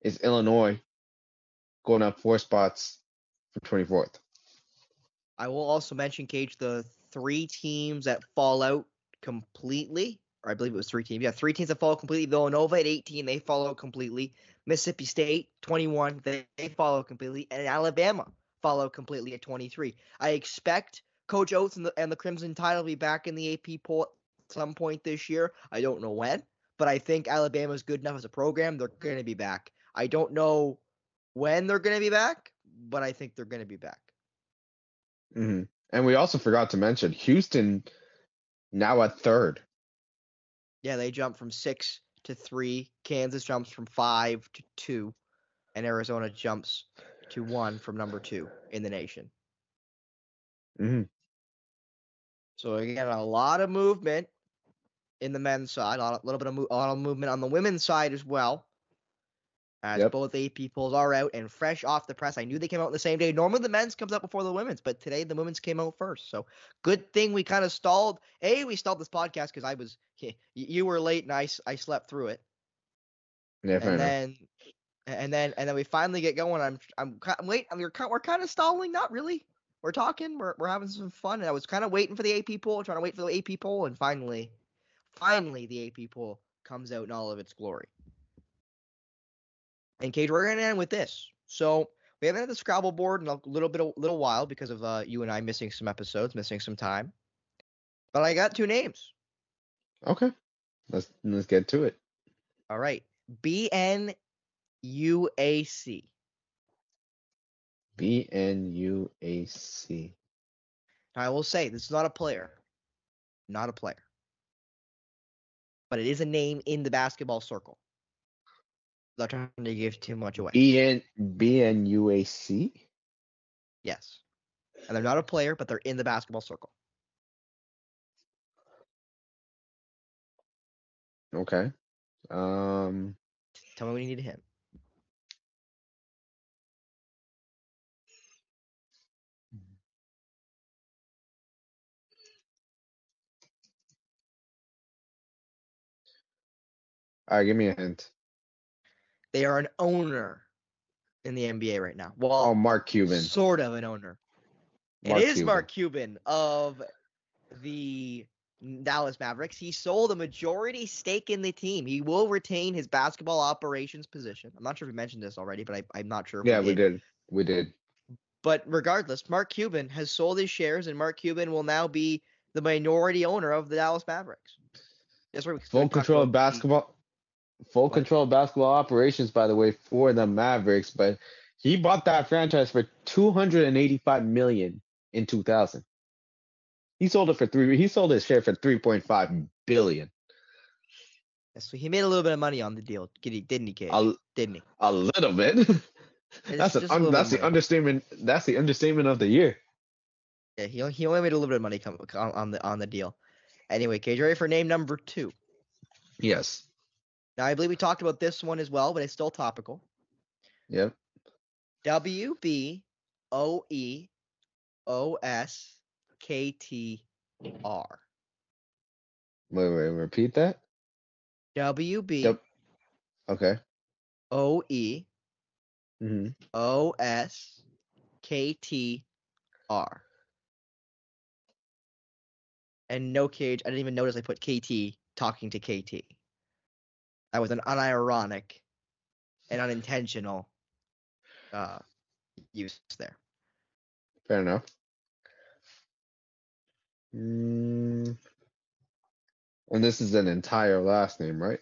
is Illinois, going up four spots from 24th. I will also mention, Cage, the three teams that fall out completely, or I believe it was three teams. Yeah, three teams that follow completely. Villanova at 18, they fall out completely. Mississippi State, 21, they, they out completely. And Alabama follow completely at 23. I expect Coach Oats and the, and the Crimson Tide will be back in the AP poll at some point this year. I don't know when, but I think Alabama's good enough as a program. They're going to be back. I don't know when they're going to be back, but I think they're going to be back. hmm And we also forgot to mention Houston now at third. Yeah, they jumped from six to three. Kansas jumps from five to two, and Arizona jumps to one from number two in the nation. hmm So again, a lot of movement in the men's side, a lot- little bit of mo- a lot of movement on the women's side as well. As Yep. both AP polls are out and fresh off the press. I knew they came out on the same day. Normally the men's comes out before the women's, but today the women's came out first. So good thing we kind of stalled. A, we stalled this podcast because I was [LAUGHS] you were late and I, I slept through it. Yeah, and enough. then and then and then we finally get going. I'm I'm, I'm wait. I'm, we're kind we're kind of stalling. Not really. We're talking. We're we're having some fun. And I was kind of waiting for the AP poll, trying to wait for the AP poll, and finally, finally the AP poll comes out in all of its glory. And Cage, we're gonna end with this. So We haven't had the Scrabble board in a little bit, a little while because of uh, you and I missing some episodes, missing some time. But I got two names. Okay. Let's let's get to it. All right, B N U A C. B N U A C. Now, I will say this is not a player, not a player, but it is a name in the basketball circle. Not trying to give too much away. B N B N U A C. Yes, and they're not a player, but they're in the basketball circle. Okay. Um. Tell me when you need a hint. All right. Give me a hint. They are an owner in the NBA right now. Well, Oh, Mark Cuban. sort of an owner. Mark it is Cuban. Mark Cuban of the Dallas Mavericks. He sold a majority stake in the team. He will retain his basketball operations position. I'm not sure if we mentioned this already, but I, I'm not sure. If Yeah, we did. We did. But regardless, Mark Cuban has sold his shares, and Mark Cuban will now be the minority owner of the Dallas Mavericks. That's right. we Full control of basketball. Full control of basketball operations, by the way, for the Mavericks. But he bought that franchise for two hundred and eighty-five million in two thousand. He sold it for three. He sold his share for three point five billion. So he made a little bit of money on the deal, didn't he, Cage? A, Didn't he? a little bit. [LAUGHS] that's an a un, little that's the understatement. That's the understatement of the year. Yeah, he, he only made a little bit of money come, on, on the on the deal. Anyway, Cage, ready for name number two? Yes. Now, I believe we talked about this one as well, but it's still topical. Yep. W B O E O S K T R. Wait, wait. Repeat that. W B Yep. Okay. O E hmm O S K T R. And no cage. I didn't even notice I put KT talking to KT. That was an unironic and unintentional uh, use there. Fair enough. Mm. And this is an entire last name, right?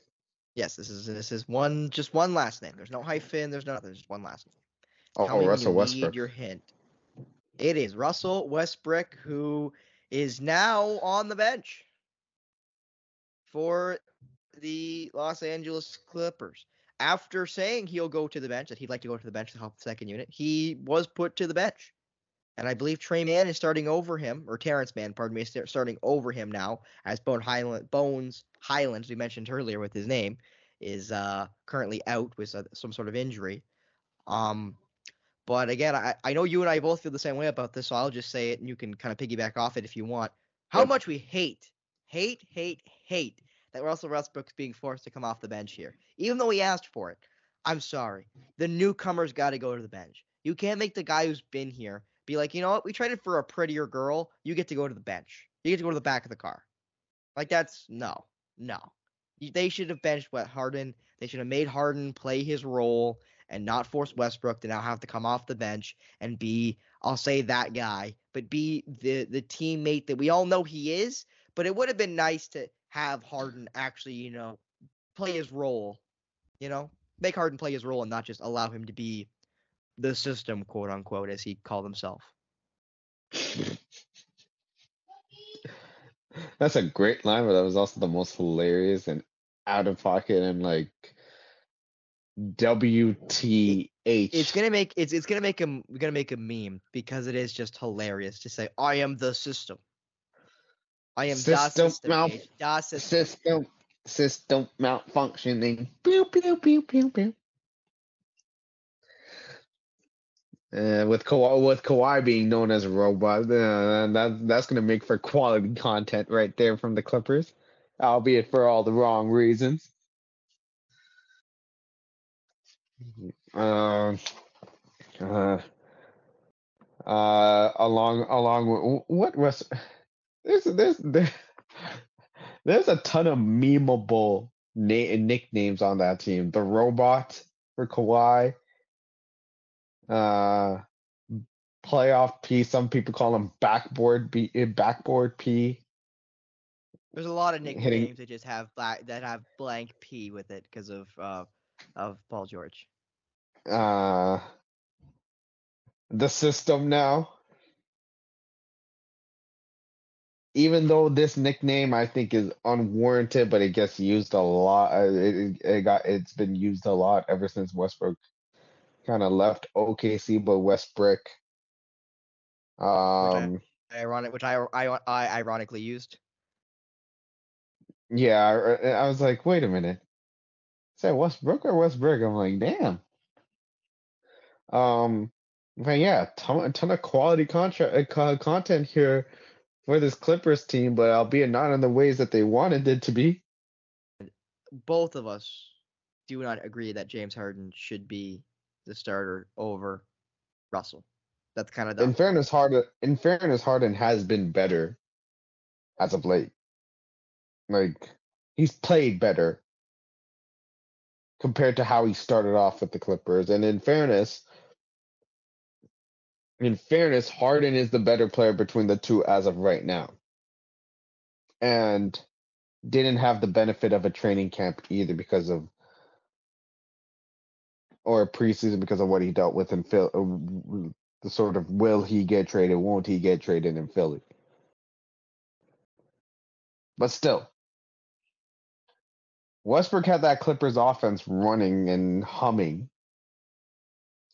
Yes, this is this is one just one last name. There's no hyphen. There's nothing. There's just one last name. Oh, oh Russell you Westbrook. Need your hint. It is Russell Westbrook, who is now on the bench for the Los Angeles Clippers. After saying he'll go to the bench, that he'd like to go to the bench to help the second unit, he was put to the bench. And I believe Trey Mann is starting over him, or Terance Mann, pardon me, is starting over him now, as Bone Hyland, Bones Hylands, we mentioned earlier with his name, is uh, currently out with uh, some sort of injury. Um, but again, I, I know you and I both feel the same way about this, so I'll just say it and you can kind of piggyback off it if you want. How much we hate, hate, hate, hate that Russell Westbrook's being forced to come off the bench here, even though he asked for it. I'm sorry. The newcomer's got to go to the bench. You can't make the guy who's been here be like, you know what? We traded for a prettier girl. You get to go to the bench. You get to go to the back of the car. Like that's no, no. They should have benched what Harden. They should have made Harden play his role and not force Westbrook to now have to come off the bench and be, I'll say that guy, but be the the teammate that we all know he is. But it would have been nice to have Harden actually, you know, play his role. You know, make Harden play his role and not just allow him to be the system, quote unquote, as he called himself. [LAUGHS] That's a great line, but that was also the most hilarious and out of pocket and like WTH. It's gonna make it's it's gonna make him we're gonna make a meme because it is just hilarious to say I am the system. I am System system. system. system system malfunctioning. Pew pew pew pew pew. Uh, with Kawhi, with Kawhi being known as a robot, uh, that that's gonna make for quality content right there from the Clippers, albeit for all the wrong reasons. Um, uh, uh, along along with what was there's there's there, [LAUGHS] there's a ton of memeable na- nicknames on that team. The robot for Kawhi. Uh, playoff P. Some people call him backboard B. eh, Backboard P. There's a lot of Hitting- nicknames that just have black that have blank P with it because of uh of Paul George. Uh, the system now. Even though this nickname I think is unwarranted, but it gets used a lot. uh, It, it, got it's been used a lot ever since Westbrook kind of left OKC, but Westbrook. Um, Ironic, which I, I I ironically used. yeah, I, I was like, wait a minute, is that Westbrook or Westbrook? I'm like, damn. Um, but yeah, ton, a ton of quality contract uh, content here for this Clippers team, but albeit not in the ways that they wanted it to be. Both of us do not agree that James Harden should be the starter over Russell. That's kind of In fairness, Harden, in fairness, Harden has been better as of late. Like he's played better compared to how he started off with the Clippers. And in fairness, in fairness, Harden is the better player between the two as of right now. And didn't have the benefit of a training camp either because of or a preseason because of what he dealt with in Phil uh, the sort of will he get traded, won't he get traded in Philly. But still, Westbrook had that Clippers offense running and humming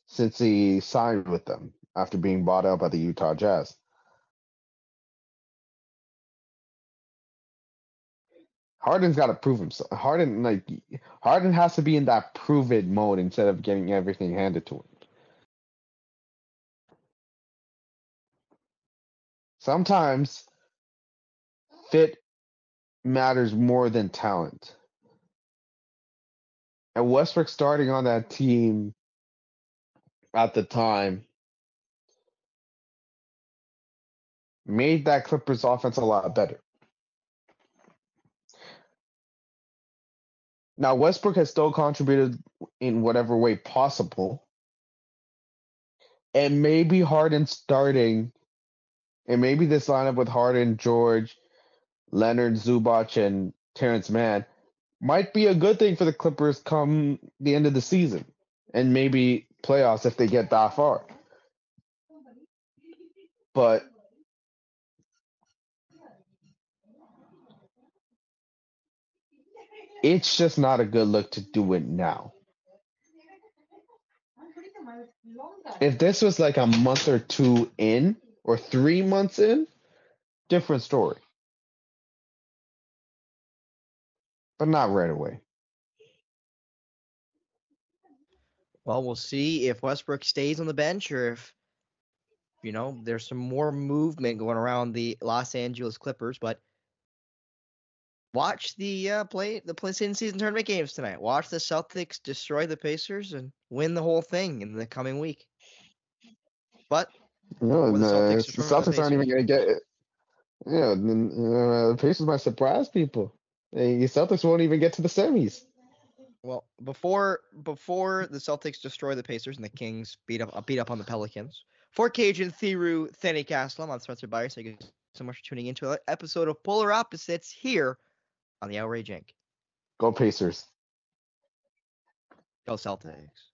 since he signed with them after being bought out by the Utah Jazz. Harden's got to prove himself. Harden, like Harden, has to be in that prove it mode instead of getting everything handed to him. Sometimes fit matters more than talent. And Westbrook starting on that team at the time made that Clippers offense a lot better. Now Westbrook has still contributed in whatever way possible. And maybe Harden starting and maybe this lineup with Harden, George, Leonard, Zubac, and Terance Mann might be a good thing for the Clippers come the end of the season and maybe playoffs if they get that far. But it's just not a good look to do it now. If this was like a month or two in or three months in, different story. But not right away. Well, we'll see if Westbrook stays on the bench or if you know there's some more movement going around the Los Angeles Clippers. But watch the uh, play the play in season tournament games tonight. Watch the Celtics destroy the Pacers and win the whole thing in the coming week. But No, the the Celtics the destroy the aren't even going to get it. Yeah, uh, the Pacers might surprise people. The Celtics won't even get to the semis. well, before before the Celtics destroy the Pacers and the Kings beat up beat up on the Pelicans. For Cajun Thiru Thenny Castle, I'm on Spencer Byers. Thank you so much for tuning into an episode of Polar Opposites here on the Outrage Inc. Go Pacers. Go Celtics.